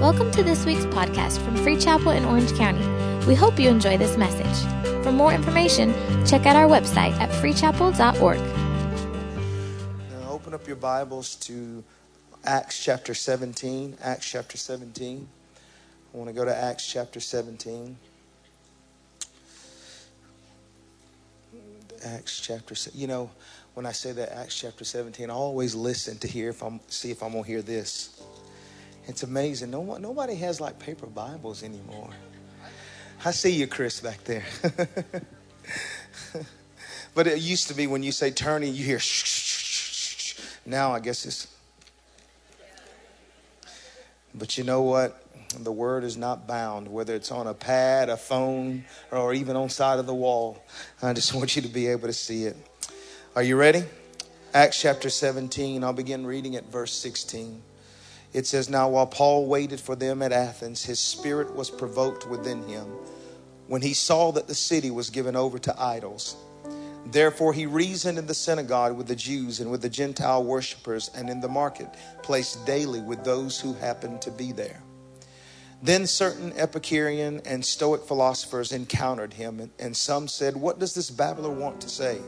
Welcome to this week's podcast from Free Chapel in Orange County. We hope you enjoy this message. For more information, check out our website at freechapel.org. Now open up your Bibles to Acts chapter 17. Acts chapter 17. I want to go to Acts chapter 17. Acts chapter, you know, when I say that Acts chapter 17, I always listen to hear if I'm see if I'm gonna hear this. It's amazing. No one, nobody has like paper Bibles anymore. I see you, Chris, back there. but it used to be when you say turning, you hear shh, shh, shh, shh. Now I guess it's. But you know what? The word is not bound, whether it's on a pad, a phone, or even on side of the wall. I just want you to be able to see it. Are you ready? Acts chapter 17. I'll begin reading at verse 16. It says, Now while Paul waited for them at Athens, his spirit was provoked within him when he saw that the city was given over to idols. Therefore he reasoned in the synagogue with the Jews and with the Gentile worshippers, and in the marketplace daily with those who happened to be there. Then certain Epicurean and Stoic philosophers encountered him, and, and some said, What does this babbler want to say?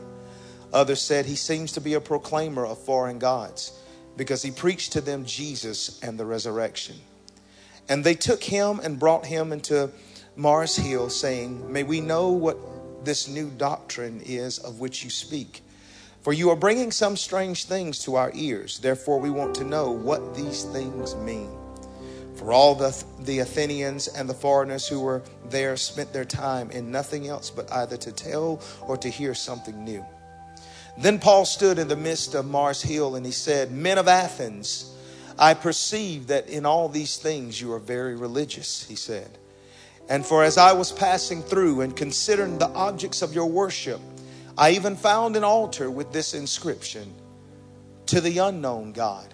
Others said, He seems to be a proclaimer of foreign gods, because he preached to them Jesus and the resurrection. And they took him and brought him into Mars Hill, saying, May we know what this new doctrine is of which you speak. For you are bringing some strange things to our ears. Therefore, we want to know what these things mean. For all the, the Athenians and the foreigners who were there spent their time in nothing else but either to tell or to hear something new. Then Paul stood in the midst of Mars Hill and he said, Men of Athens, I perceive that in all these things you are very religious, he said. And for as I was passing through and considering the objects of your worship, I even found an altar with this inscription To the unknown God.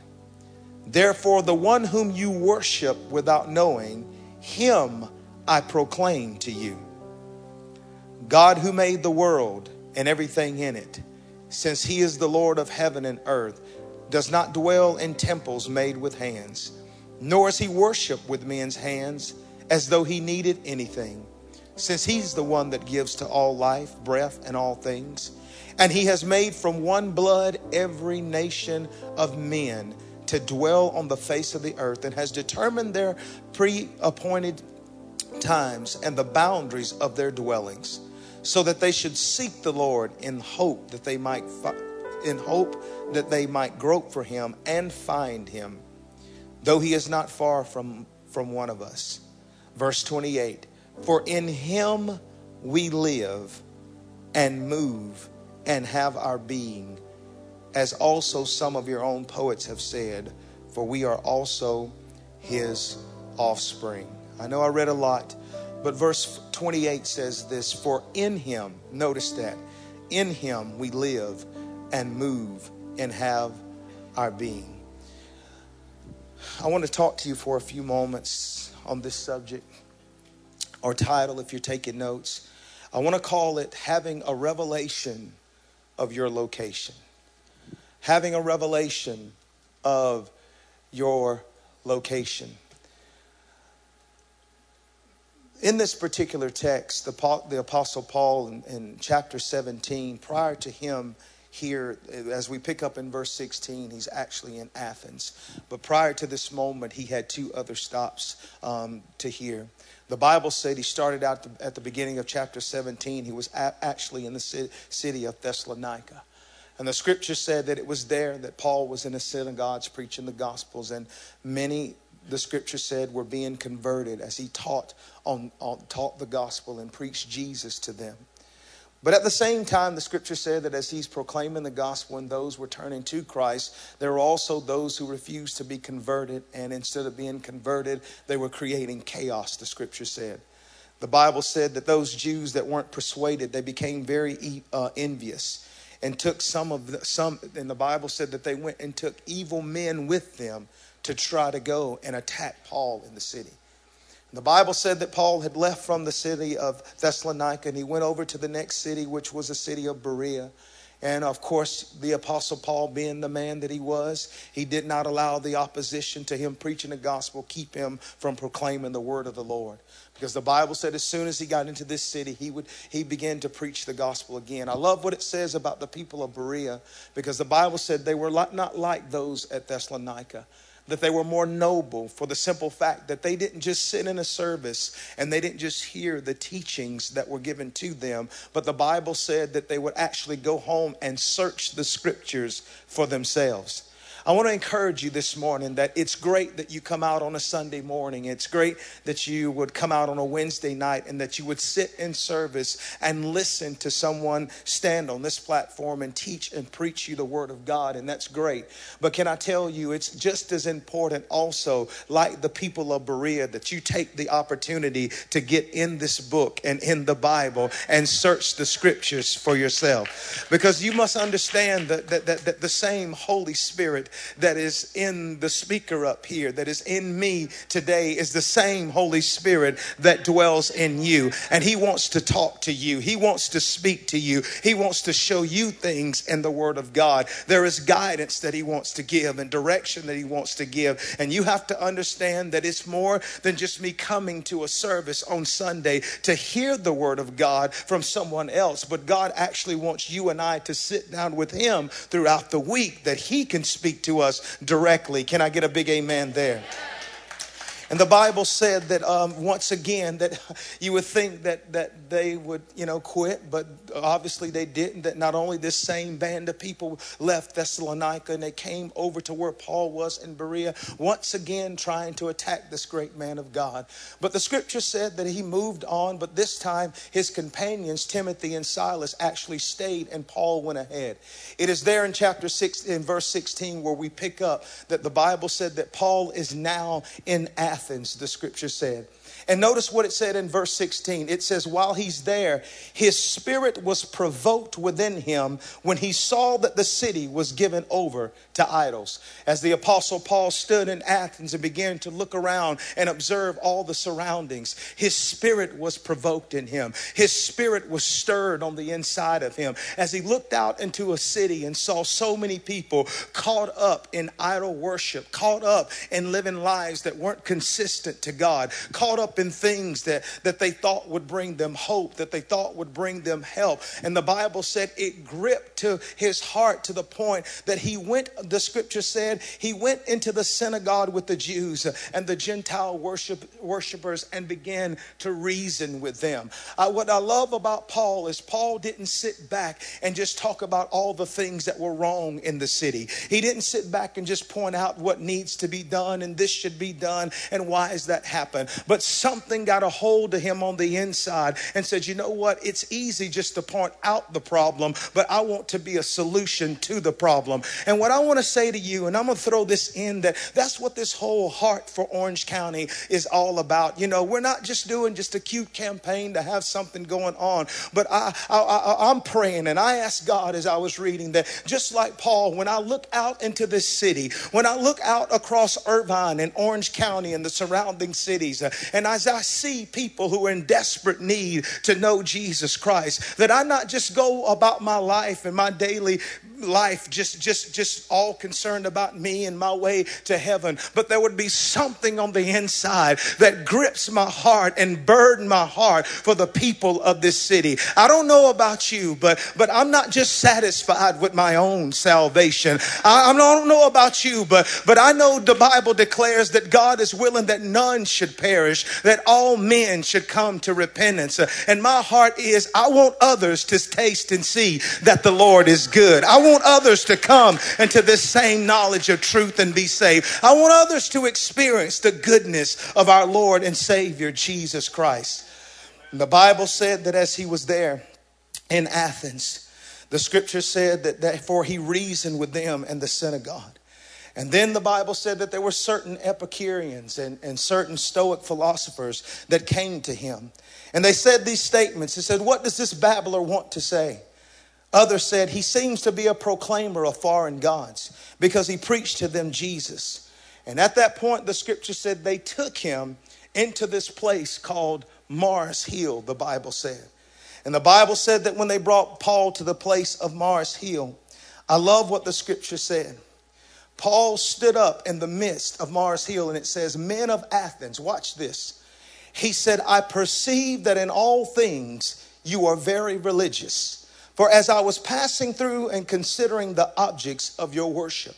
Therefore, the one whom you worship without knowing, him I proclaim to you. God who made the world and everything in it, since he is the Lord of heaven and earth, does not dwell in temples made with hands, nor is he worshiped with men's hands as though he needed anything, since he's the one that gives to all life, breath, and all things. And he has made from one blood every nation of men to dwell on the face of the earth and has determined their pre appointed times and the boundaries of their dwellings so that they should seek the Lord in hope that they might in hope that they might grope for him and find him though he is not far from from one of us. Verse 28 for in him we live and move and have our being as also some of your own poets have said for we are also his offspring. I know i read a lot but verse 28 says this For in him, notice that, in him we live and move and have our being. I want to talk to you for a few moments on this subject, or title if you're taking notes. I want to call it Having a Revelation of Your Location. Having a revelation of your location in this particular text, the, the Apostle Paul in, in, chapter 17, prior to him here, as we pick up in verse 16, he's actually in Athens. But prior to this moment, he had two other stops um, to hear. The Bible said he started out the, at the beginning of chapter 17, he was actually in the city of Thessalonica. And the scripture said that it was there that Paul was in the synagogues preaching the gospels, and many the scripture said were being converted as he taught on, on, taught the gospel and preached Jesus to them. But at the same time, the scripture said that as he's proclaiming the gospel and those were turning to Christ, there were also those who refused to be converted, and instead of being converted, they were creating chaos, the scripture said. The Bible said that those Jews that weren't persuaded, they became very uh, envious and took some of the, some, and the Bible said that they went and took evil men with them to try to go and attack Paul in the city. The Bible said that Paul had left from the city of Thessalonica and he went over to the next city, which was the city of Berea. And of course, the Apostle Paul, being the man that he was, he did not allow the opposition to him preaching the gospel keep him from proclaiming the word of the Lord. Because the Bible said as soon as he got into this city, he would he began to preach the gospel again. I love what it says about the people of Berea, because the Bible said they were not like those at Thessalonica that they were more noble for the simple fact that they didn't just sit in a service and they didn't just hear the teachings that were given to them, but the Bible said that they would actually go home and search the scriptures for themselves. I want to encourage you this morning that it's great that you come out on a Sunday morning. It's great that you would come out on a Wednesday night and that you would sit in service and listen to someone stand on this platform and teach and preach you the Word of God. And that's great. But can I tell you, it's just as important also, like the people of Berea, that you take the opportunity to get in this book and in the Bible and search the scriptures for yourself. Because you must understand that, that, that, that the same Holy Spirit that is in the speaker up here, that is in me today, is the same Holy Spirit that dwells in you. And He wants to talk to you, He wants to speak to you, He wants to show you things in the Word of God. There is guidance that He wants to give and direction that He wants to give. And you have to understand that it's more than just me coming to a service on Sunday to hear the Word of God from someone else, but God actually wants you and I to sit down with Him throughout the week that He can speak to us directly. Can I get a big amen there? And the Bible said that um, once again that you would think that that they would you know quit, but obviously they didn't. That not only this same band of people left Thessalonica and they came over to where Paul was in Berea, once again trying to attack this great man of God. But the Scripture said that he moved on, but this time his companions Timothy and Silas actually stayed, and Paul went ahead. It is there in chapter six, in verse sixteen, where we pick up that the Bible said that Paul is now in Athens. Athens, the scripture said. And notice what it said in verse 16. It says, While he's there, his spirit was provoked within him when he saw that the city was given over to idols. As the apostle Paul stood in Athens and began to look around and observe all the surroundings, his spirit was provoked in him. His spirit was stirred on the inside of him as he looked out into a city and saw so many people caught up in idol worship, caught up in living lives that weren't consistent to God, caught up in things that, that they thought would bring them hope, that they thought would bring them help. And the Bible said it gripped to his heart to the point that he went, the scripture said, he went into the synagogue with the Jews and the Gentile worship, worshipers and began to reason with them. Uh, what I love about Paul is Paul didn't sit back and just talk about all the things that were wrong in the city. He didn't sit back and just point out what needs to be done and this should be done and why is that happen. But some something got a hold of him on the inside and said, You know what? It's easy just to point out the problem, but I want to be a solution to the problem. And what I want to say to you, and I'm going to throw this in that that's what this whole Heart for Orange County is all about. You know, we're not just doing just a cute campaign to have something going on, but I, I, am praying and I asked God as I was reading that just like Paul, when I look out into this city, when I look out across Irvine and Orange County and the surrounding cities, uh, and I as I see people who are in desperate need to know Jesus Christ, that I not just go about my life and my daily life just just just all concerned about me and my way to heaven. But there would be something on the inside that grips my heart and burden my heart for the people of this city. I don't know about you but but i'm not just satisfied with my own salvation. I, I don't know about you but but i know the bible declares that god is willing that none should perish that all men should come to repentance. And my heart is i want others to taste and see that the lord is good. I want others to come into this same knowledge of truth and be saved. I want others to experience the goodness of our Lord and Savior, Jesus Christ. And the Bible said that as he was there in Athens, the scripture said that therefore he reasoned with them in the synagogue. And then the Bible said that there were certain Epicureans and, and certain Stoic philosophers that came to him. And they said these statements. They said, What does this babbler want to say? Others said, He seems to be a proclaimer of foreign gods because he preached to them Jesus. And at that point, the scripture said they took him into this place called Mars Hill, the Bible said. And the Bible said that when they brought Paul to the place of Mars Hill, I love what the scripture said. Paul stood up in the midst of Mars Hill and it says, Men of Athens, watch this. He said, I perceive that in all things you are very religious. For as I was passing through and considering the objects of your worship,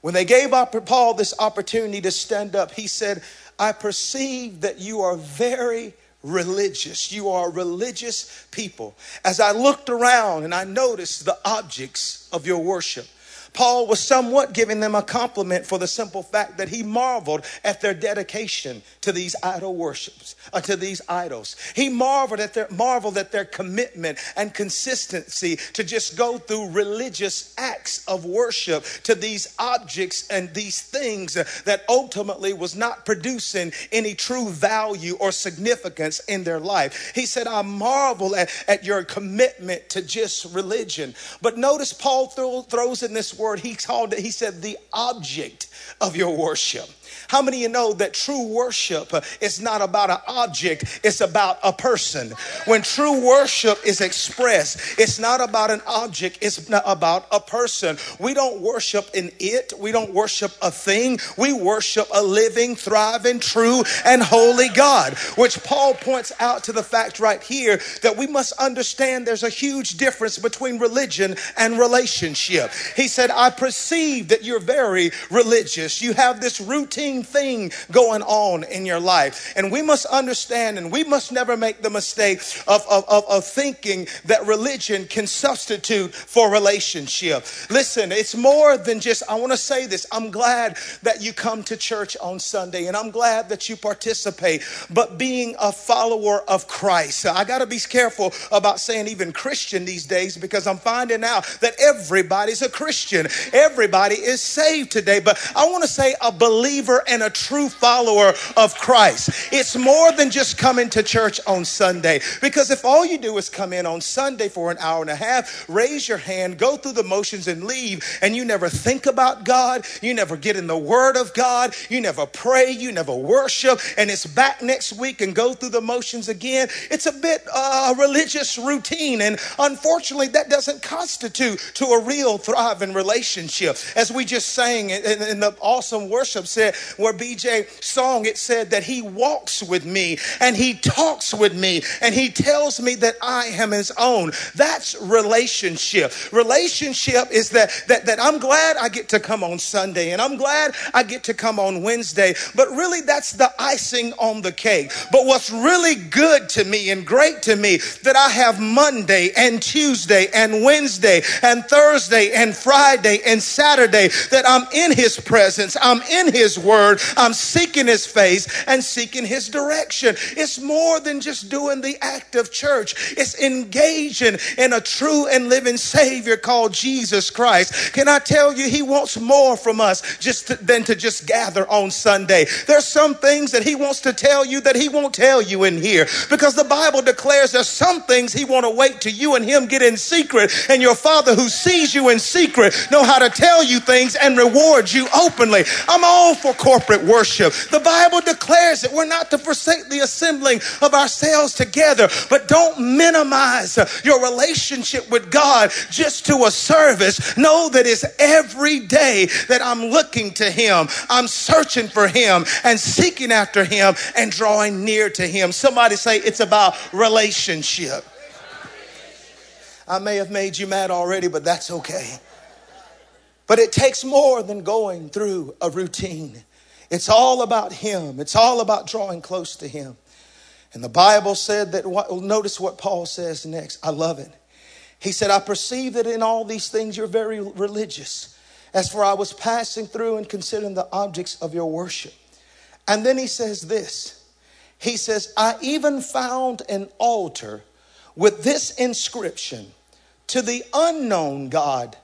when they gave Paul this opportunity to stand up, he said, I perceive that you are very religious. You are religious people. As I looked around and I noticed the objects of your worship, Paul was somewhat giving them a compliment for the simple fact that he marveled at their dedication to these idol worships, uh, to these idols. He marveled at their marveled at their commitment and consistency to just go through religious acts of worship to these objects and these things that ultimately was not producing any true value or significance in their life. He said, I marvel at, at your commitment to just religion. But notice Paul throws in this word word he called it, he said, the object of your worship. How many of you know that true worship is not about an object, it's about a person? When true worship is expressed, it's not about an object, it's about a person. We don't worship in it, we don't worship a thing, we worship a living, thriving, true, and holy God. Which Paul points out to the fact right here that we must understand there's a huge difference between religion and relationship. He said, I perceive that you're very religious. You have this routine thing going on in your life. And we must understand and we must never make the mistake of, of, of, of thinking that religion can substitute for relationship. Listen, it's more than just, I want to say this. I'm glad that you come to church on Sunday and I'm glad that you participate. But being a follower of Christ, I got to be careful about saying even Christian these days because I'm finding out that everybody's a Christian. Everybody is saved today. But I want to say a believer and a true follower of Christ. It's more than just coming to church on Sunday. Because if all you do is come in on Sunday for an hour and a half, raise your hand, go through the motions, and leave, and you never think about God, you never get in the Word of God, you never pray, you never worship, and it's back next week and go through the motions again, it's a bit uh, a religious routine. And unfortunately, that doesn't constitute to a real thriving relationship. As we just sang in, the awesome worship set, where BJ song, it said that he walks with me and he talks with me and he tells me that I am his own. That's relationship. Relationship is that, that, that I'm glad I get to come on Sunday and I'm glad I get to come on Wednesday, but really that's the icing on the cake. But what's really good to me and great to me that I have Monday and Tuesday and Wednesday and Thursday and Friday and Saturday that I'm in his presence, I'm in his word word. I'm seeking his face and seeking his direction. It's more than just doing the act of church, it's engaging in a true and living Savior called Jesus Christ. Can I tell you, he wants more from us just to, than to just gather on Sunday. There's some things that he wants to tell you that he won't tell you in here because the Bible declares there's some things he want to wait till you and him get in secret and your father who sees you in secret know how to tell you things and reward you openly. I'm all for worship. The Bible declares that we're not to forsake the assembling of ourselves together, but don't minimize your relationship with God just to a service. Know that it's every day that I'm looking to Him, I'm searching for Him and seeking after Him and drawing near to Him. Somebody say it's about relationship. I may have made you mad already, but that's okay. But it takes more than going through a routine. It's all about Him, it's all about drawing close to Him. And the Bible said that, notice what Paul says next. I love it. He said, I perceive that in all these things you're very religious. As for I was passing through and considering the objects of your worship. And then he says this He says, I even found an altar with this inscription to the unknown God.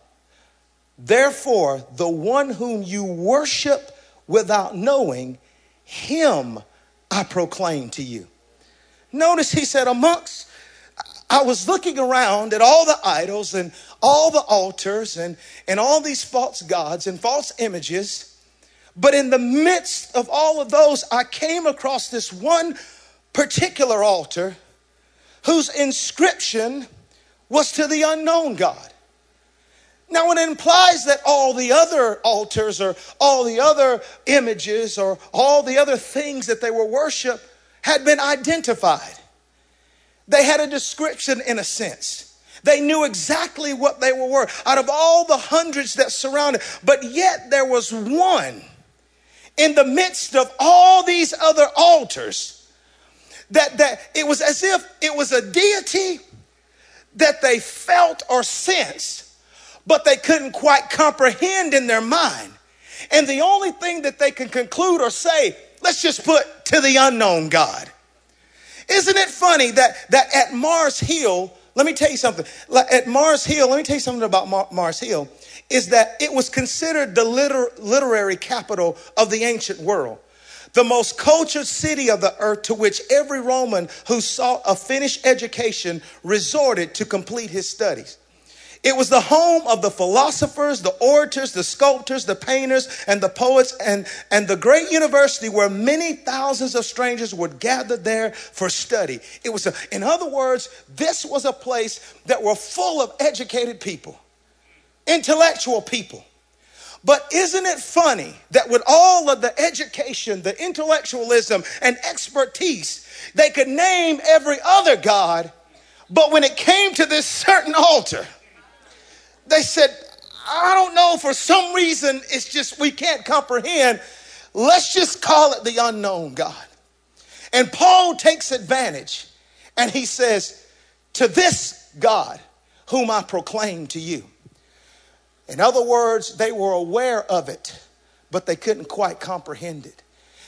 Therefore, the one whom you worship without knowing, him I proclaim to you. Notice he said, amongst, I was looking around at all the idols and all the altars and, and all these false gods and false images. But in the midst of all of those, I came across this one particular altar whose inscription was to the unknown God. Now, it implies that all the other altars or all the other images or all the other things that they were worship had been identified. They had a description in a sense. They knew exactly what they were out of all the hundreds that surrounded, but yet there was one in the midst of all these other altars that, that it was as if it was a deity that they felt or sensed but they couldn't quite comprehend in their mind. And the only thing that they can conclude or say, let's just put to the unknown God. Isn't it funny that, that at Mars Hill, let me tell you something. At Mars Hill, let me tell you something about Mar- Mars Hill, is that it was considered the liter- literary capital of the ancient world. The most cultured city of the earth to which every Roman who sought a finished education resorted to complete his studies. It was the home of the philosophers, the orators, the sculptors, the painters, and the poets, and, and the great university where many thousands of strangers would gather there for study. It was, a, in other words, this was a place that were full of educated people, intellectual people. But isn't it funny that with all of the education, the intellectualism, and expertise, they could name every other God, but when it came to this certain altar, they said, I don't know, for some reason, it's just we can't comprehend. Let's just call it the unknown God. And Paul takes advantage and he says, To this God whom I proclaim to you. In other words, they were aware of it, but they couldn't quite comprehend it.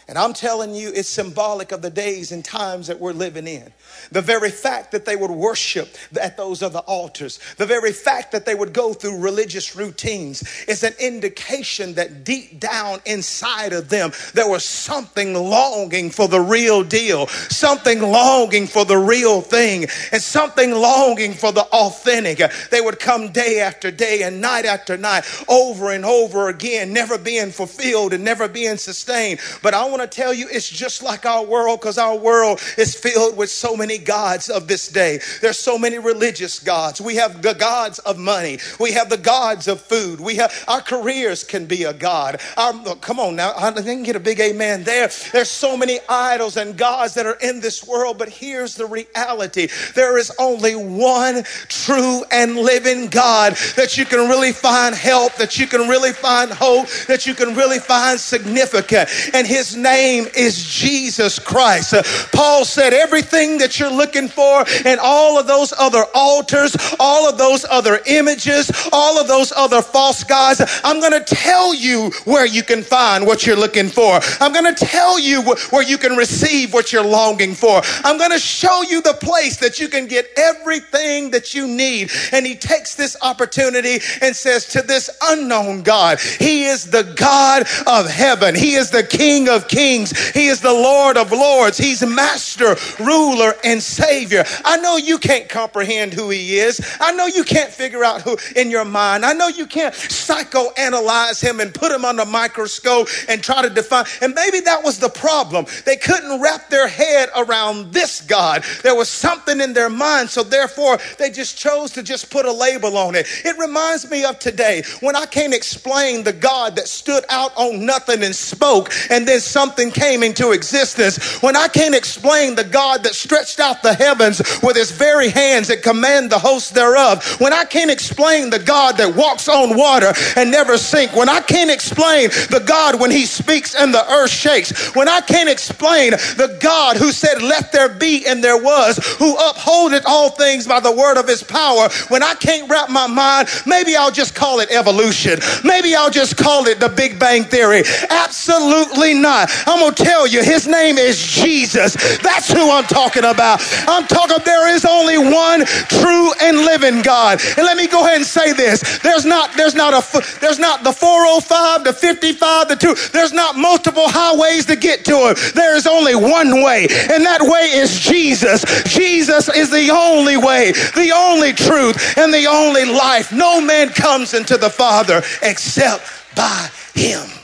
And I'm telling you, it's symbolic of the days and times that we're living in. The very fact that they would worship at those other altars, the very fact that they would go through religious routines is an indication that deep down inside of them, there was something longing for the real deal, something longing for the real thing, and something longing for the authentic. They would come day after day and night after night over and over again, never being fulfilled and never being sustained. But I want to tell you, it's just like our world because our world is filled with so many gods of this day. There's so many religious gods. We have the gods of money. We have the gods of food. We have our careers can be a god. Our, come on now, I can get a big amen there. There's so many idols and gods that are in this world, but here's the reality. There is only one true and living God that you can really find help, that you can really find hope, that you can really find significant. And his name is Jesus Christ. Uh, Paul said, everything that you're looking for and all of those other altars, all of those other images, all of those other false gods, I'm going to tell you where you can find what you're looking for. I'm going to tell you where you can receive what you're longing for. I'm going to show you the place that you can get everything that you need. And he takes this opportunity and says to this unknown God, He is the God of heaven. He is the King of kings. He is the Lord of lords. He's master, ruler, and savior. I know you can't comprehend who he is. I know you can't figure out who in your mind. I know you can't psychoanalyze him and put him under a microscope and try to define. And maybe that was the problem. They couldn't wrap their head around this God. There was something in their mind. So therefore, they just chose to just put a label on it. It reminds me of today when I can't explain the God that stood out on nothing and spoke and then something came into existence. When I can't explain the God that stretched out the heavens with his very hands and command the hosts thereof. When I can't explain the God that walks on water and never sink. When I can't explain the God when he speaks and the earth shakes. When I can't explain the God who said, let there be and there was, who upholdeth all things by the word of his power. When I can't wrap my mind, maybe I'll just call it evolution. Maybe I'll just call it the Big Bang Theory. Absolutely not. I'm going to tell you, his name is Jesus. That's who I'm talking about. I'm talking, there is only one true and living God. And let me go ahead and say this. There's not, there's not a, there's not the 405, the 55, the two. There's not multiple highways to get to him. There is only one way, and that way is Jesus. Jesus is the only way, the only truth, and the only life. No man comes into the Father except by him.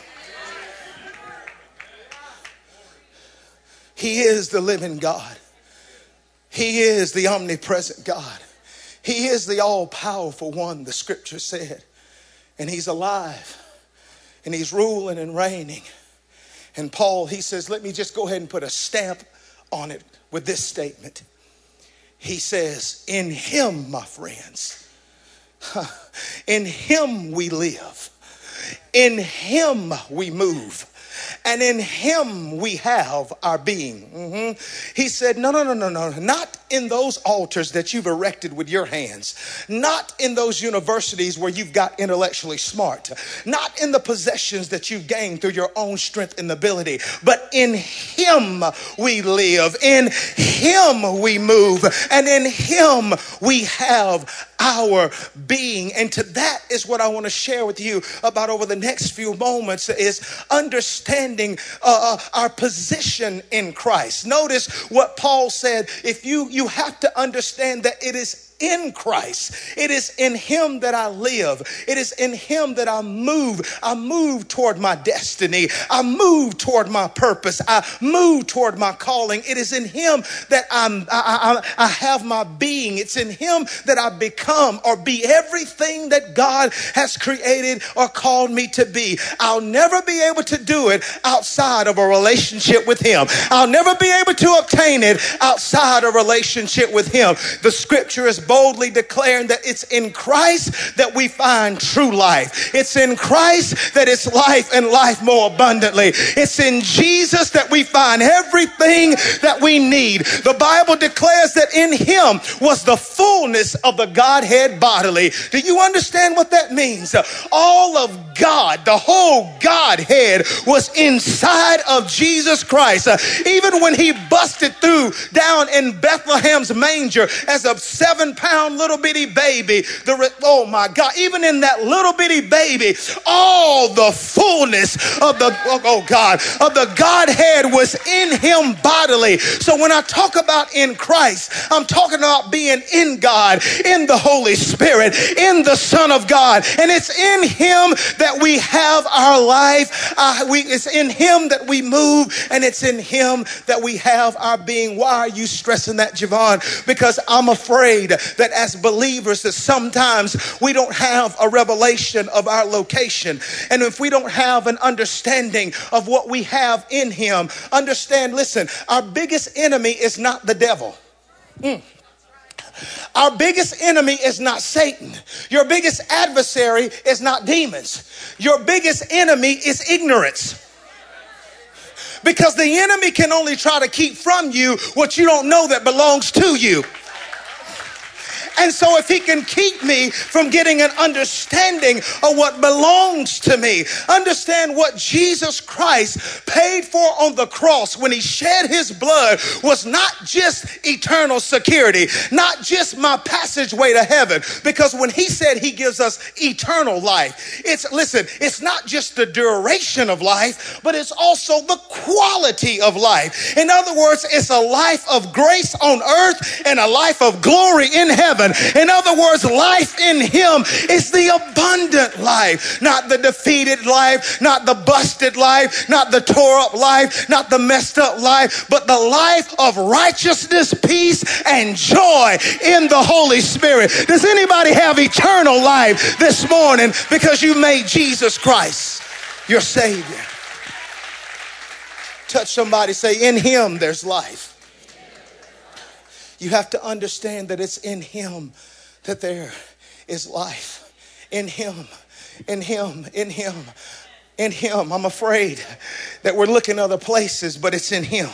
He is the living God. He is the omnipresent God. He is the all powerful one, the scripture said. And He's alive. And He's ruling and reigning. And Paul, he says, let me just go ahead and put a stamp on it with this statement. He says, In Him, my friends, in Him we live, in Him we move and in him we have our being. Mm-hmm. He said, No, no, no, no, no, not in those altars that you've erected with your hands, not in those universities where you've got intellectually smart, not in the possessions that you've gained through your own strength and ability, but in him we live, in him we move, and in him we have our being. And to that is what I want to share with you about over the next few moments is understanding uh, uh, our position in Christ. Notice what Paul said. If you, you have to understand that it is in Christ. It is in Him that I live. It is in Him that I move. I move toward my destiny. I move toward my purpose. I move toward my calling. It is in Him that I'm, I, I, I have my being. It's in Him that I become or be everything that God has created or called me to be. I'll never be able to do it outside of a relationship with Him. I'll never be able to obtain it outside a relationship with Him. The scripture is boldly declaring that it's in Christ that we find true life. It's in Christ that it's life and life more abundantly. It's in Jesus that we find everything that we need. The Bible declares that in him was the fullness of the Godhead bodily. Do you understand what that means? All of God, the whole Godhead was inside of Jesus Christ. even when he busted through down in Bethlehem's manger as a seven pound little bitty baby. The, re- oh my God, even in that little bitty baby, all the fullness of the, oh, oh God, of the Godhead was in him bodily. So when I talk about in Christ, I'm talking about being in God, in the Holy Spirit, in the Son of God. And it's in him that we have our life. Uh, we, it's in him that we move, and it's in him that we have our being. Why are you stressing that, Javon? Because I'm afraid that as believers that sometimes we don't have a revelation of our location. And if we don't have an understanding of what we have in him, understand, listen, our biggest enemy is not the devil. Mm. Our biggest enemy is not Satan. Your biggest adversary is not demons. Your biggest enemy is ignorance. Because the enemy can only try to keep from you what you don't know that belongs to you. And so, if He can keep me from getting an understanding of what belongs to me, understand what Jesus Christ paid for on the cross when He shed His blood was not just eternal security, not just my passageway to heaven, because when He said He gives us eternal life, it's listen, it's not just the duration of life, but it's also the quality of life. In other words, it's a life of grace on earth and a life of glory in heaven. In other words, life in Him is the abundant life, not the defeated life, not the busted life, not the tore up life, not the messed up life, but the life of righteousness, peace, and joy in the Holy Spirit. Does anybody have eternal life this morning because you made Jesus Christ your Savior? Touch somebody, say, In Him there's life. You have to understand that it's in Him that there is life. In Him, in Him, in Him, in Him. I'm afraid that we're looking other places, but it's in Him.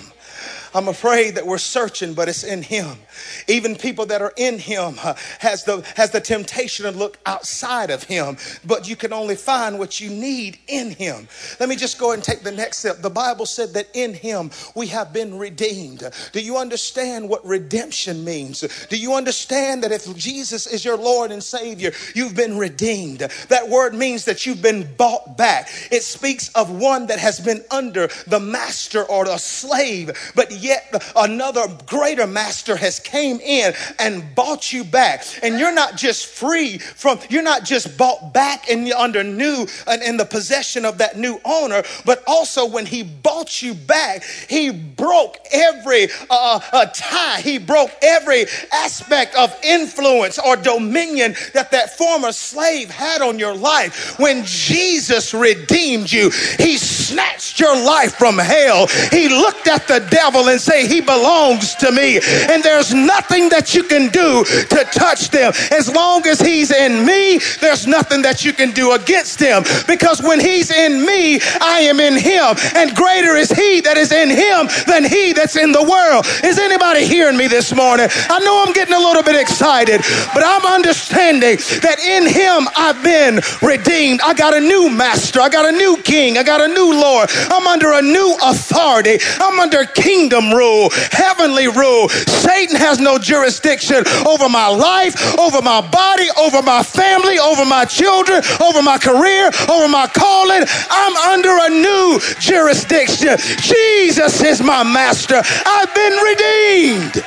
I'm afraid that we're searching, but it's in Him. Even people that are in Him uh, has the has the temptation to look outside of Him, but you can only find what you need in Him. Let me just go and take the next step. The Bible said that in Him we have been redeemed. Do you understand what redemption means? Do you understand that if Jesus is your Lord and Savior, you've been redeemed? That word means that you've been bought back. It speaks of one that has been under the master or a slave, but yet another greater master has came in and bought you back. And you're not just free from, you're not just bought back and under new and in the possession of that new owner, but also when he bought you back, he broke every uh, uh, tie. He broke every aspect of influence or dominion that that former slave had on your life. When Jesus redeemed you, he snatched your life from hell. He looked at the devil and say, he belongs to me. And there's nothing that you can do to touch them. As long as he's in me, there's nothing that you can do against him. Because when he's in me, I am in him. And greater is he that is in him than he that's in the world. Is anybody hearing me this morning? I know I'm getting a little bit excited, but I'm understanding that in him I've been redeemed. I got a new master. I got a new king. I got a new Lord. I'm under a new authority. I'm under kingdom rule, heavenly rule. Satan has no jurisdiction over my life, over my body, over my family, over my children, over my career, over my calling. I'm under a new jurisdiction. Jesus is my master. I've been redeemed.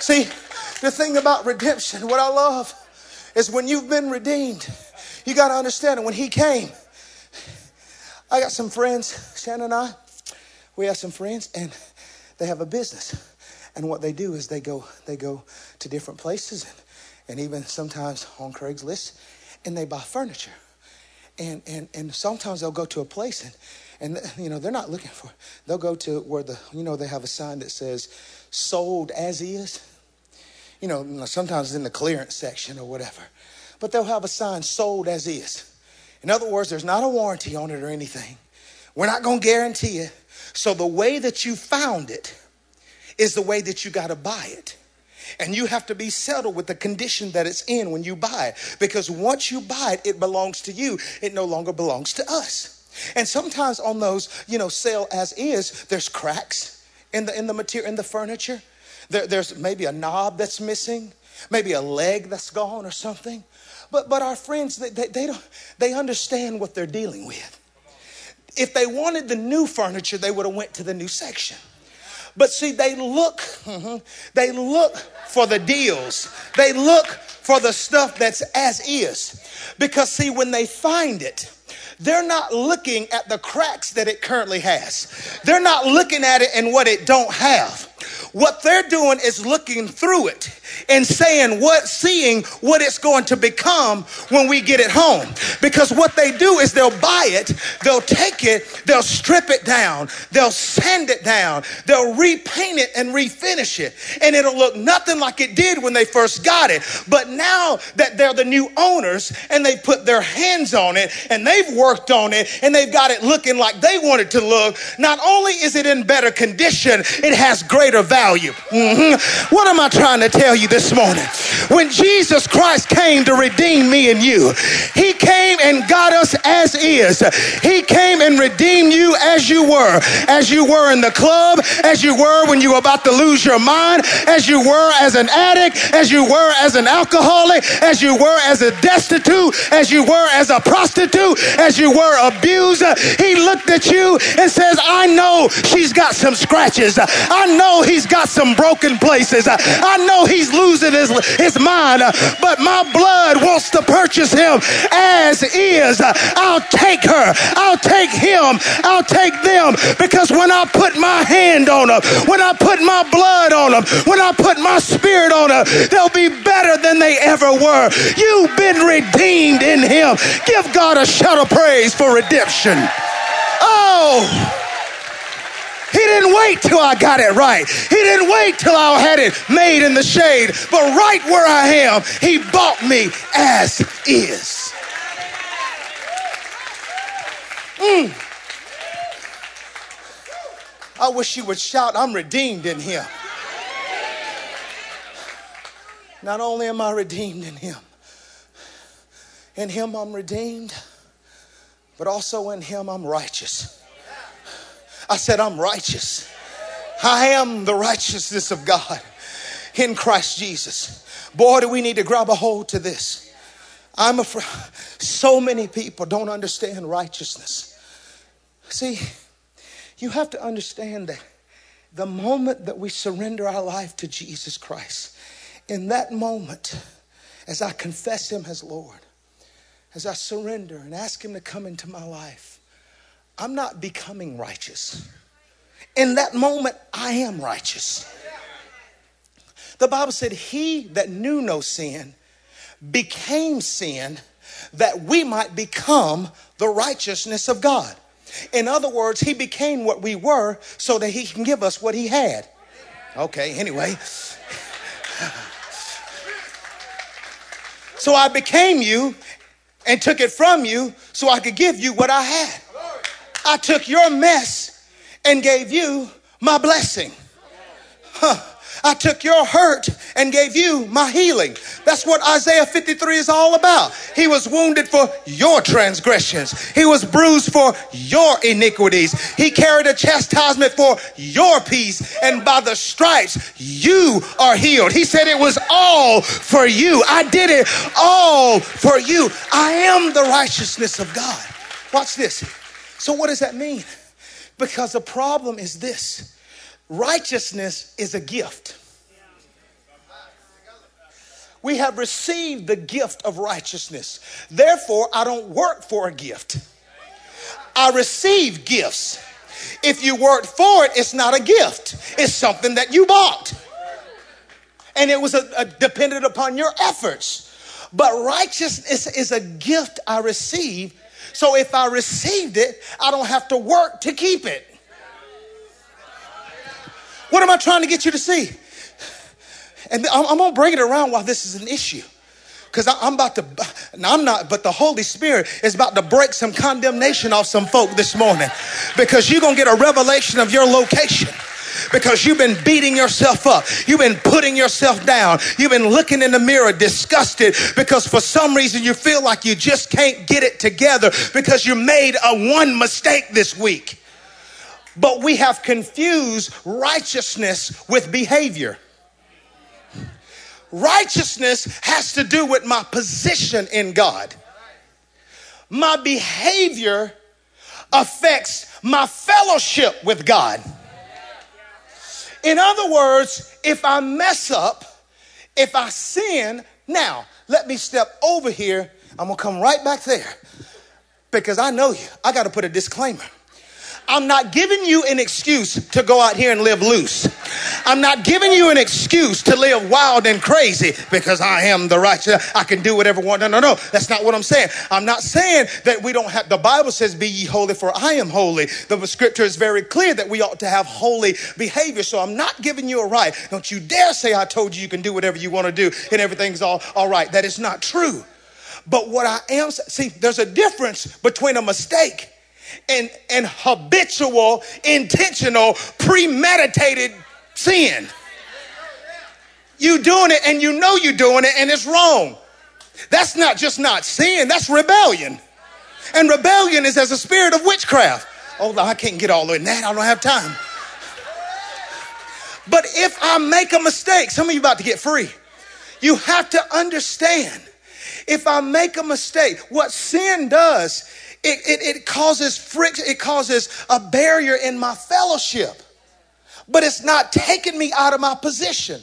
See, the thing about redemption, what I love is when you've been redeemed, you got to understand it. When He came, I got some friends, Shannon and I, we have some friends, and they have a business. And what they do is they go, they go to different places and, and even sometimes on Craigslist, and they buy furniture. And, and, and sometimes they'll go to a place and, and you know they're not looking for they'll go to where the you know they have a sign that says sold as is you know sometimes it's in the clearance section or whatever but they'll have a sign sold as is in other words there's not a warranty on it or anything. We're not going to guarantee it. So the way that you found it is the way that you got to buy it. And you have to be settled with the condition that it's in when you buy it. Because once you buy it it belongs to you. It no longer belongs to us. And sometimes on those, you know, sale as is, there's cracks in the in the material in the furniture. There, there's maybe a knob that's missing, maybe a leg that's gone or something. But but our friends, they, they, they don't they understand what they're dealing with. If they wanted the new furniture, they would have went to the new section. But see, they look, mm-hmm, they look for the deals. They look for the stuff that's as is. Because see, when they find it, they're not looking at the cracks that it currently has. They're not looking at it and what it don't have. What they're doing is looking through it and saying what, seeing what it's going to become when we get it home. Because what they do is they'll buy it, they'll take it, they'll strip it down, they'll sand it down, they'll repaint it and refinish it. And it'll look nothing like it did when they first got it. But now that they're the new owners and they put their hands on it and they've worked on it and they've got it looking like they want it to look, not only is it in better condition, it has greater value. Mm-hmm. What am I trying to tell you? this morning. When Jesus Christ came to redeem me and you, He came and got us as is. He came and redeemed you as you were, as you were in the club, as you were when you were about to lose your mind, as you were as an addict, as you were as an alcoholic, as you were as a destitute, as you were as a prostitute, as you were abuser. He looked at you and says, I know she's got some scratches. I know he's got some broken places. I know he's losing his, his mind, but my blood wants to purchase him as is. I'll take her, I'll take him, I'll take them because when I put my hand on them, when I put my blood on them, when I put my spirit on them, they'll be better than they ever were. You've been redeemed in him. Give God a shout of praise for redemption. Oh. He didn't wait till I got it right. He didn't wait till I had it made in the shade. But right where I am, He bought me as is. Mm. I wish you would shout, I'm redeemed in Him. Not only am I redeemed in Him, in Him I'm redeemed, but also in Him I'm righteous. I said, I'm righteous. I am the righteousness of God in Christ Jesus. Boy, do we need to grab a hold to this. I'm afraid so many people don't understand righteousness. See, you have to understand that the moment that we surrender our life to Jesus Christ, in that moment, as I confess Him as Lord, as I surrender and ask Him to come into my life, I'm not becoming righteous. In that moment, I am righteous. The Bible said, He that knew no sin became sin that we might become the righteousness of God. In other words, He became what we were so that He can give us what He had. Okay, anyway. So I became you and took it from you so I could give you what I had. I took your mess and gave you my blessing. Huh. I took your hurt and gave you my healing. That's what Isaiah 53 is all about. He was wounded for your transgressions. He was bruised for your iniquities. He carried a chastisement for your peace. And by the stripes, you are healed. He said it was all for you. I did it all for you. I am the righteousness of God. Watch this. So what does that mean? Because the problem is this Righteousness is a gift. We have received the gift of righteousness. Therefore, I don't work for a gift. I receive gifts. If you work for it, it's not a gift, it's something that you bought. And it was a, a dependent upon your efforts. But righteousness is a gift I receive. So if I received it, I don't have to work to keep it. What am I trying to get you to see? And I'm, I'm going to bring it around while this is an issue. Because I'm about to, I'm not, but the Holy Spirit is about to break some condemnation off some folk this morning. Because you're going to get a revelation of your location because you've been beating yourself up. You've been putting yourself down. You've been looking in the mirror disgusted because for some reason you feel like you just can't get it together because you made a one mistake this week. But we have confused righteousness with behavior. Righteousness has to do with my position in God. My behavior affects my fellowship with God. In other words, if I mess up, if I sin, now let me step over here. I'm gonna come right back there because I know you. I gotta put a disclaimer. I'm not giving you an excuse to go out here and live loose. I'm not giving you an excuse to live wild and crazy because I am the righteous. I can do whatever I want. No, no, no. That's not what I'm saying. I'm not saying that we don't have, the Bible says, be ye holy for I am holy. The scripture is very clear that we ought to have holy behavior. So I'm not giving you a right. Don't you dare say I told you you can do whatever you want to do and everything's all, all right. That is not true. But what I am, see, there's a difference between a mistake and, and habitual, intentional, premeditated sin. You doing it and you know you're doing it and it's wrong. That's not just not sin, that's rebellion. And rebellion is as a spirit of witchcraft. Oh, I can't get all in that. I don't have time. But if I make a mistake, some of you about to get free. You have to understand if I make a mistake, what sin does it, it, it causes friction, it causes a barrier in my fellowship. But it's not taking me out of my position.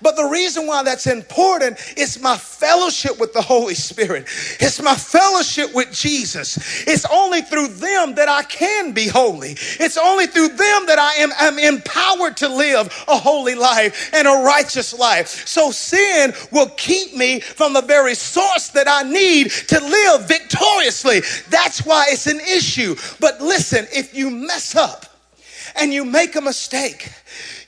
But the reason why that's important is my fellowship with the Holy Spirit. It's my fellowship with Jesus. It's only through them that I can be holy. It's only through them that I am, am empowered to live a holy life and a righteous life. So sin will keep me from the very source that I need to live victoriously. That's why it's an issue. But listen, if you mess up, and you make a mistake,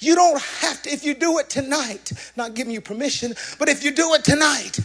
you don't have to, if you do it tonight, not giving you permission, but if you do it tonight,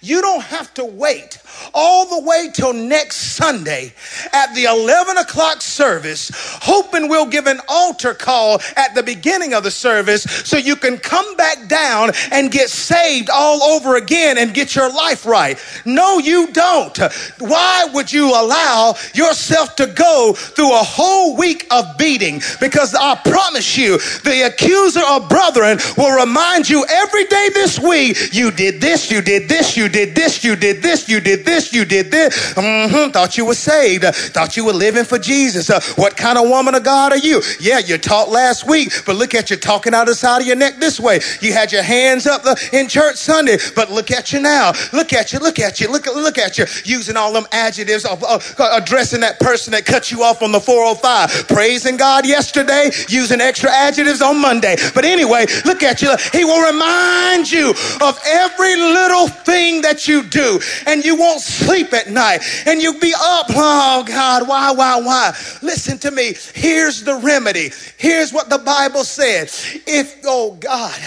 you don't have to wait all the way till next Sunday at the 11 o'clock service, hoping we'll give an altar call at the beginning of the service so you can come back down and get saved all over again and get your life right. No, you don't. Why would you allow yourself to go through a whole week of beating? Because I promise you, The accuser of brethren will remind you every day this week you did this, you did this, you did this, you did this, you did this, you did this. Mm-hmm. Thought you were saved, thought you were living for Jesus. Uh, what kind of woman of God are you? Yeah, you taught last week, but look at you talking out the side of your neck this way. You had your hands up uh, in church Sunday, but look at you now. Look at you, look at you, look, look at you, using all them adjectives of uh, addressing that person that cut you off on the 405. Praising God yesterday, using extra adjectives on Monday. But anyway, look at you. He will remind you of every little thing that you do, and you won't sleep at night, and you'll be up. Oh God, why, why, why? Listen to me. Here's the remedy. Here's what the Bible said. If, oh God,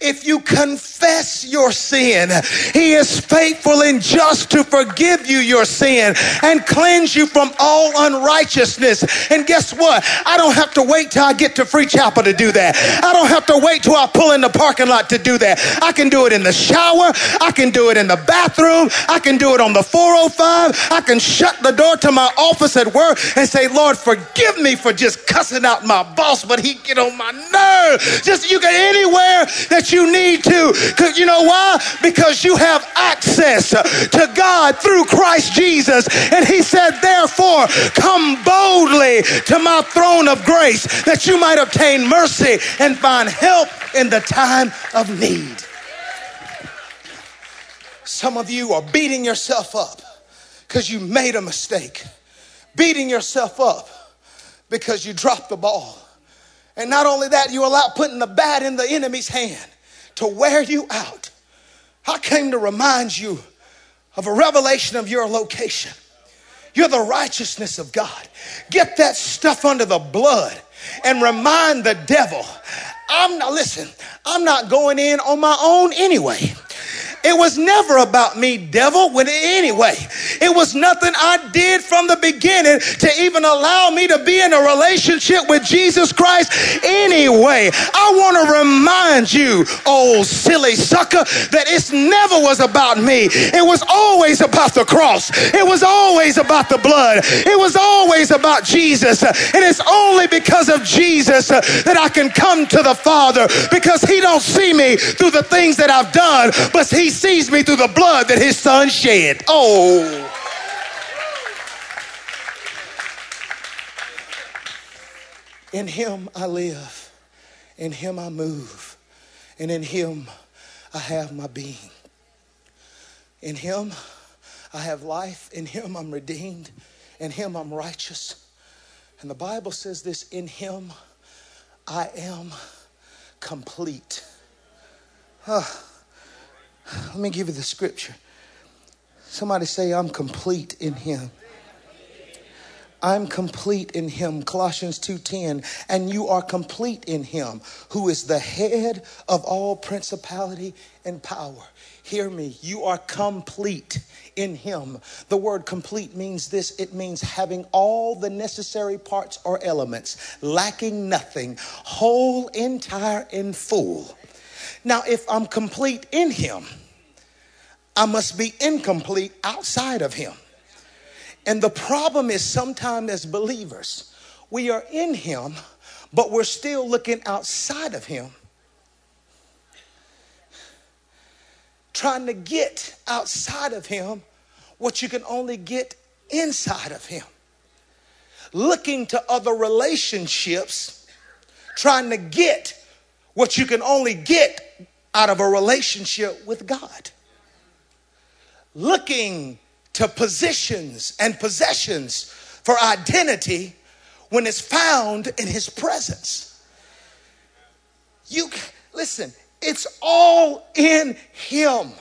if you confess your sin, He is faithful and just to forgive you your sin and cleanse you from all unrighteousness. And guess what? I don't have to wait till I get to Free Chapel to do that. I don't have to wait till I pull in the parking lot to do that. I can do it in the shower. I can do it in the bathroom. I can do it on the 405. I can shut the door to my office at work and say, Lord, forgive me for just cussing out my boss, but he get on my nerve. Just you get anywhere that you need to. Cause you know why? Because you have access to God through Christ Jesus. And he said, therefore, come boldly to my throne of grace that you might obtain mercy and find help in the time of need. Some of you are beating yourself up because you made a mistake, beating yourself up because you dropped the ball. And not only that, you allow putting the bat in the enemy's hand to wear you out. I came to remind you of a revelation of your location. You're the righteousness of God. Get that stuff under the blood and remind the devil, I'm not, listen, I'm not going in on my own anyway. It was never about me, devil, when anyway. It was nothing I did from the beginning to even allow me to be in a relationship with Jesus Christ anyway. I want to remind you, old silly sucker, that it never was about me. It was always about the cross. It was always about the blood. It was always about Jesus. And it's only because of Jesus that I can come to the Father because he don't see me through the things that I've done, but he sees me through the blood that his son shed. Oh. In him I live, in him I move, and in him I have my being. In him I have life, in him I'm redeemed, in him I'm righteous. And the Bible says this in him I am complete. Huh. Let me give you the scripture. Somebody say, I'm complete in him. I'm complete in him. Colossians 2:10, and you are complete in him, who is the head of all principality and power. Hear me, you are complete in him. The word complete means this it means having all the necessary parts or elements, lacking nothing, whole, entire, and full. Now, if I'm complete in Him, I must be incomplete outside of Him. And the problem is sometimes as believers, we are in Him, but we're still looking outside of Him, trying to get outside of Him what you can only get inside of Him. Looking to other relationships, trying to get what you can only get out of a relationship with God. Looking to positions and possessions for identity when it's found in His presence. You listen, it's all in Him.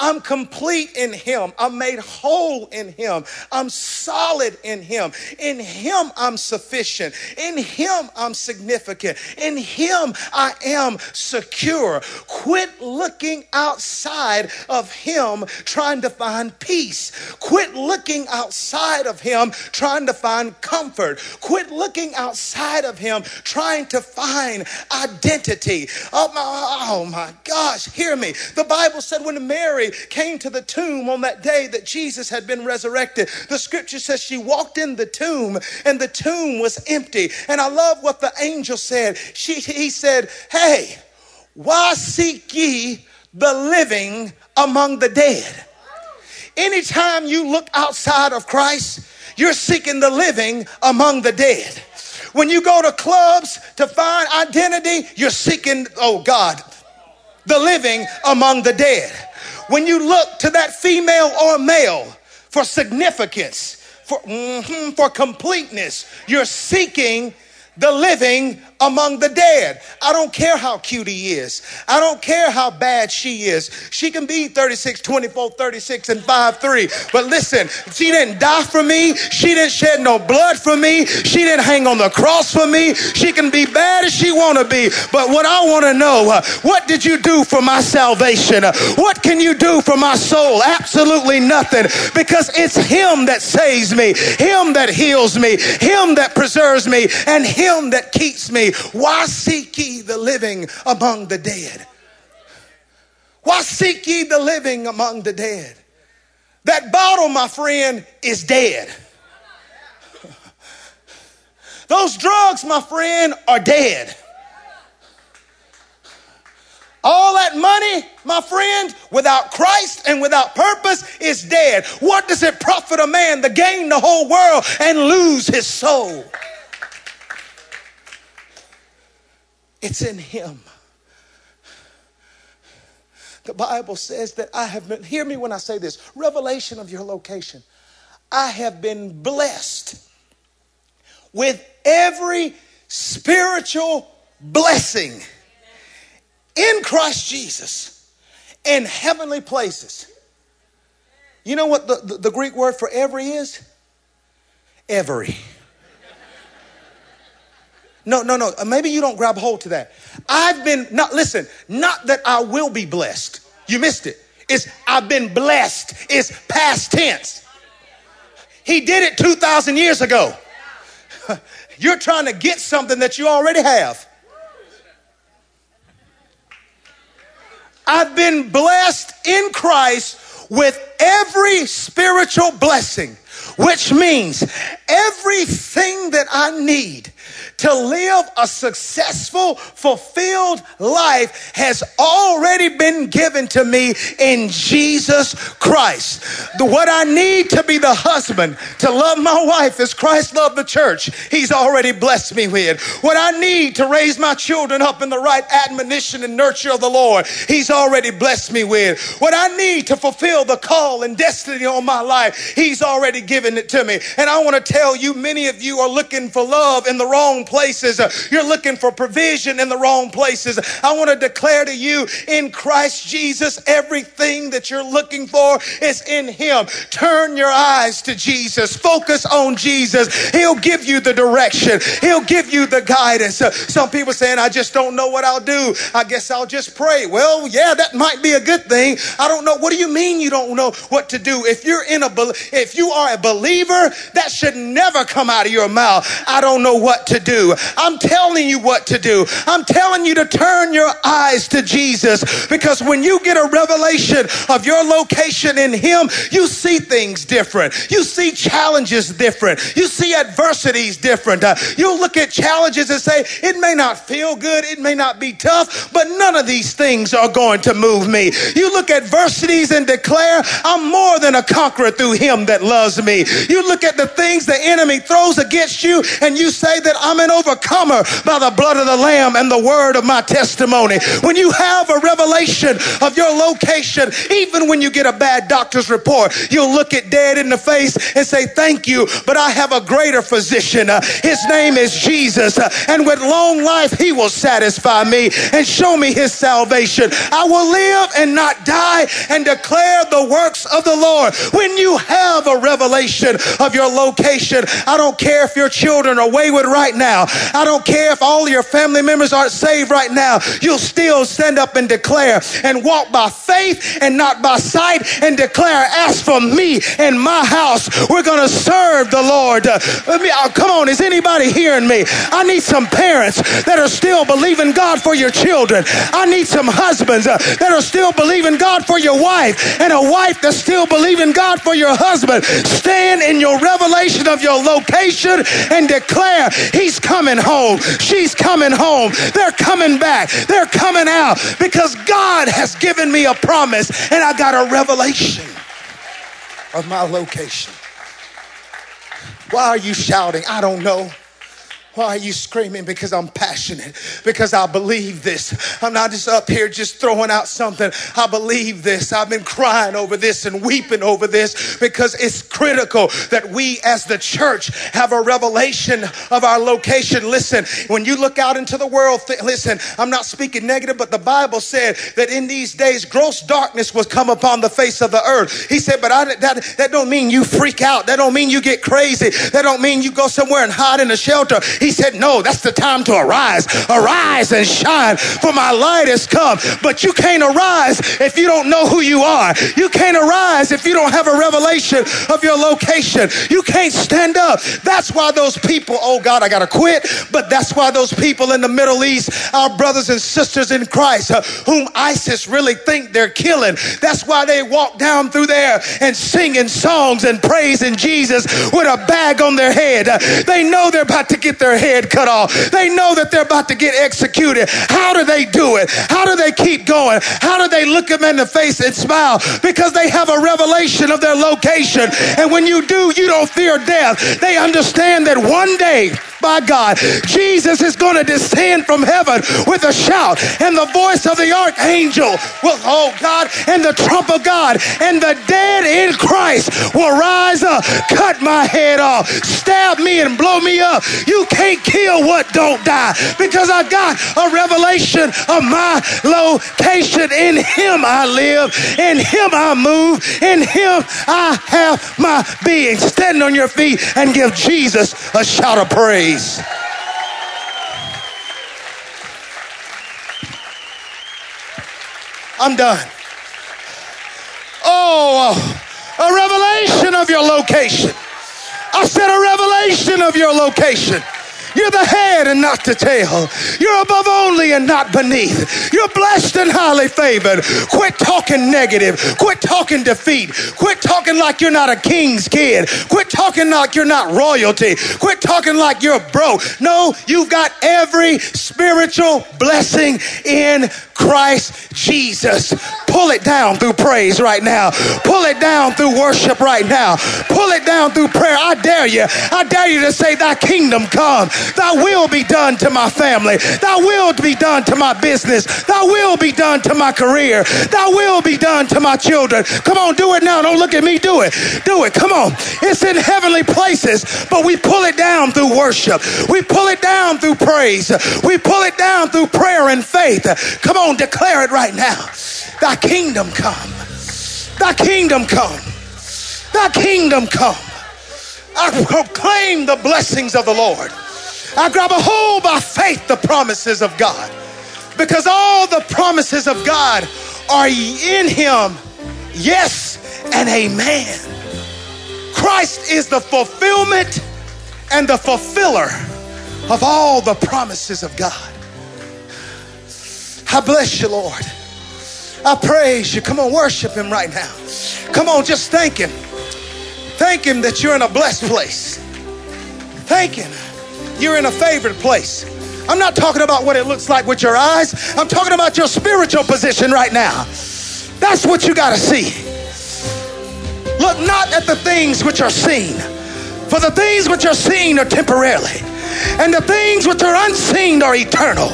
I'm complete in Him. I'm made whole in Him. I'm solid in Him. In Him, I'm sufficient. In Him, I'm significant. In Him, I am secure. Quit looking outside of Him trying to find peace. Quit looking outside of Him trying to find comfort. Quit looking outside of Him trying to find identity. Oh my, oh my gosh, hear me. The Bible said when Mary Mary came to the tomb on that day that Jesus had been resurrected, the scripture says she walked in the tomb and the tomb was empty. And I love what the angel said. She, he said, Hey, why seek ye the living among the dead? Anytime you look outside of Christ, you're seeking the living among the dead. When you go to clubs to find identity, you're seeking, oh God, the living among the dead. When you look to that female or male for significance, for, mm-hmm, for completeness, you're seeking the living among the dead. I don't care how cute he is. I don't care how bad she is. She can be 36, 24, 36, and 5 3. But listen, she didn't die for me. She didn't shed no blood for me. She didn't hang on the cross for me. She can be bad as she want to be. But what I want to know, uh, what did you do for my salvation? Uh, what can you do for my soul? Absolutely nothing. Because it's him that saves me, him that heals me, him that preserves me, and him that keeps me. Why seek ye the living among the dead? Why seek ye the living among the dead? That bottle, my friend, is dead. Those drugs, my friend, are dead. All that money, my friend, without Christ and without purpose is dead. What does it profit a man to gain the whole world and lose his soul? It's in Him. The Bible says that I have been, hear me when I say this revelation of your location. I have been blessed with every spiritual blessing in Christ Jesus in heavenly places. You know what the, the, the Greek word for every is? Every. No, no, no. Maybe you don't grab hold to that. I've been, not, listen, not that I will be blessed. You missed it. It's I've been blessed. It's past tense. He did it 2,000 years ago. You're trying to get something that you already have. I've been blessed in Christ with every spiritual blessing, which means everything that I need to live a successful, fulfilled life has already been given to me in Jesus Christ. The, what I need to be the husband, to love my wife as Christ loved the church, He's already blessed me with. What I need to raise my children up in the right admonition and nurture of the Lord, He's already blessed me with. What I need to fulfill the call and destiny on my life, He's already given it to me. And I want to tell you, many of you are looking for love in the wrong places. You're looking for provision in the wrong places. I want to declare to you in Christ Jesus, everything that you're looking for is in Him. Turn your eyes to Jesus. Focus on Jesus. He'll give you the direction. He'll give you the guidance. Some people saying, I just don't know what I'll do. I guess I'll just pray. Well, yeah, that might be a good thing. I don't know. What do you mean you don't know what to do? If you're in a, if you are a believer, that should never come out of your mouth. I don't know what to do. I'm telling you what to do. I'm telling you to turn your eyes to Jesus because when you get a revelation of your location in Him, you see things different. You see challenges different. You see adversities different. Uh, you look at challenges and say, it may not feel good, it may not be tough, but none of these things are going to move me. You look at adversities and declare, I'm more than a conqueror through Him that loves me. You look at the things the enemy throws against you and you say that I'm an overcomer by the blood of the Lamb and the word of my testimony. When you have a revelation of your location, even when you get a bad doctor's report, you'll look it dead in the face and say, Thank you, but I have a greater physician. Uh, his name is Jesus, uh, and with long life, he will satisfy me and show me his salvation. I will live and not die and declare the works of the Lord. When you have a revelation, revelation of your location. I don't care if your children are wayward right now. I don't care if all your family members aren't saved right now. You'll still stand up and declare and walk by faith and not by sight and declare, as for me and my house, we're going to serve the Lord. Uh, me, oh, come on, is anybody hearing me? I need some parents that are still believing God for your children. I need some husbands uh, that are still believing God for your wife and a wife that's still believing God for your husband. Stand in your revelation of your location and declare, He's coming home. She's coming home. They're coming back. They're coming out because God has given me a promise and I got a revelation of my location. Why are you shouting? I don't know. Why are you screaming? Because I'm passionate. Because I believe this. I'm not just up here just throwing out something. I believe this. I've been crying over this and weeping over this because it's critical that we as the church have a revelation of our location. Listen, when you look out into the world, th- listen, I'm not speaking negative, but the Bible said that in these days gross darkness was come upon the face of the earth. He said, but I, that, that don't mean you freak out. That don't mean you get crazy. That don't mean you go somewhere and hide in a shelter. He said, No, that's the time to arise. Arise and shine, for my light has come. But you can't arise if you don't know who you are. You can't arise if you don't have a revelation of your location. You can't stand up. That's why those people, oh God, I got to quit. But that's why those people in the Middle East, our brothers and sisters in Christ, uh, whom ISIS really think they're killing, that's why they walk down through there and singing songs and praising Jesus with a bag on their head. Uh, they know they're about to get their their head cut off. They know that they're about to get executed. How do they do it? How do they keep going? How do they look them in the face and smile? Because they have a revelation of their location. And when you do, you don't fear death. They understand that one day, by God, Jesus is going to descend from heaven with a shout and the voice of the archangel will, oh God, and the trump of God, and the dead in Christ will rise up, cut my head off, stab me and blow me up. You can't kill what don't die because I've got a revelation of my location. In Him I live, in Him I move, in Him I have my being. Stand on your feet and give Jesus a shout of praise. I'm done. Oh, a revelation of your location. I said a revelation of your location. You're the head and not the tail. You're above only and not beneath. You're blessed and highly favored. Quit talking negative. Quit talking defeat. Quit talking like you're not a king's kid. Quit talking like you're not royalty. Quit talking like you're broke. No, you've got every spiritual blessing in Christ Jesus. Pull it down through praise right now. Pull it down through worship right now. Pull it down through prayer. I dare you. I dare you to say, Thy kingdom come. Thy will be done to my family. Thy will be done to my business. Thy will be done to my career. Thy will be done to my children. Come on, do it now. Don't look at me. Do it. Do it. Come on. It's in heavenly places, but we pull it down through worship. We pull it down through praise. We pull it down through prayer and faith. Come on, declare it right now. Thy kingdom come. Thy kingdom come. Thy kingdom come. I proclaim the blessings of the Lord. I grab a hold by faith the promises of God. Because all the promises of God are in him. Yes and amen. Christ is the fulfillment and the fulfiller of all the promises of God. I bless you, Lord. I praise you. Come on, worship him right now. Come on, just thank him. Thank him that you're in a blessed place. Thank him. You're in a favored place. I'm not talking about what it looks like with your eyes. I'm talking about your spiritual position right now. That's what you got to see. Look not at the things which are seen, for the things which are seen are temporarily, and the things which are unseen are eternal.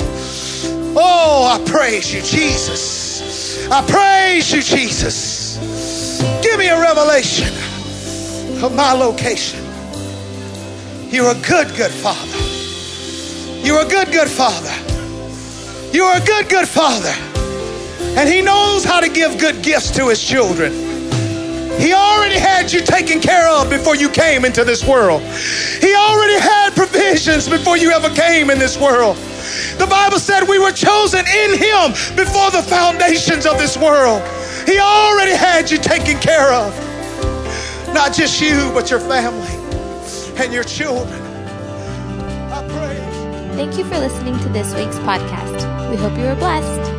Oh, I praise you, Jesus. I praise you, Jesus. Give me a revelation of my location. You're a good, good father. You're a good, good father. You're a good, good father. And he knows how to give good gifts to his children. He already had you taken care of before you came into this world. He already had provisions before you ever came in this world. The Bible said we were chosen in Him before the foundations of this world. He already had you taken care of. Not just you, but your family and your children. I pray. Thank you for listening to this week's podcast. We hope you are blessed.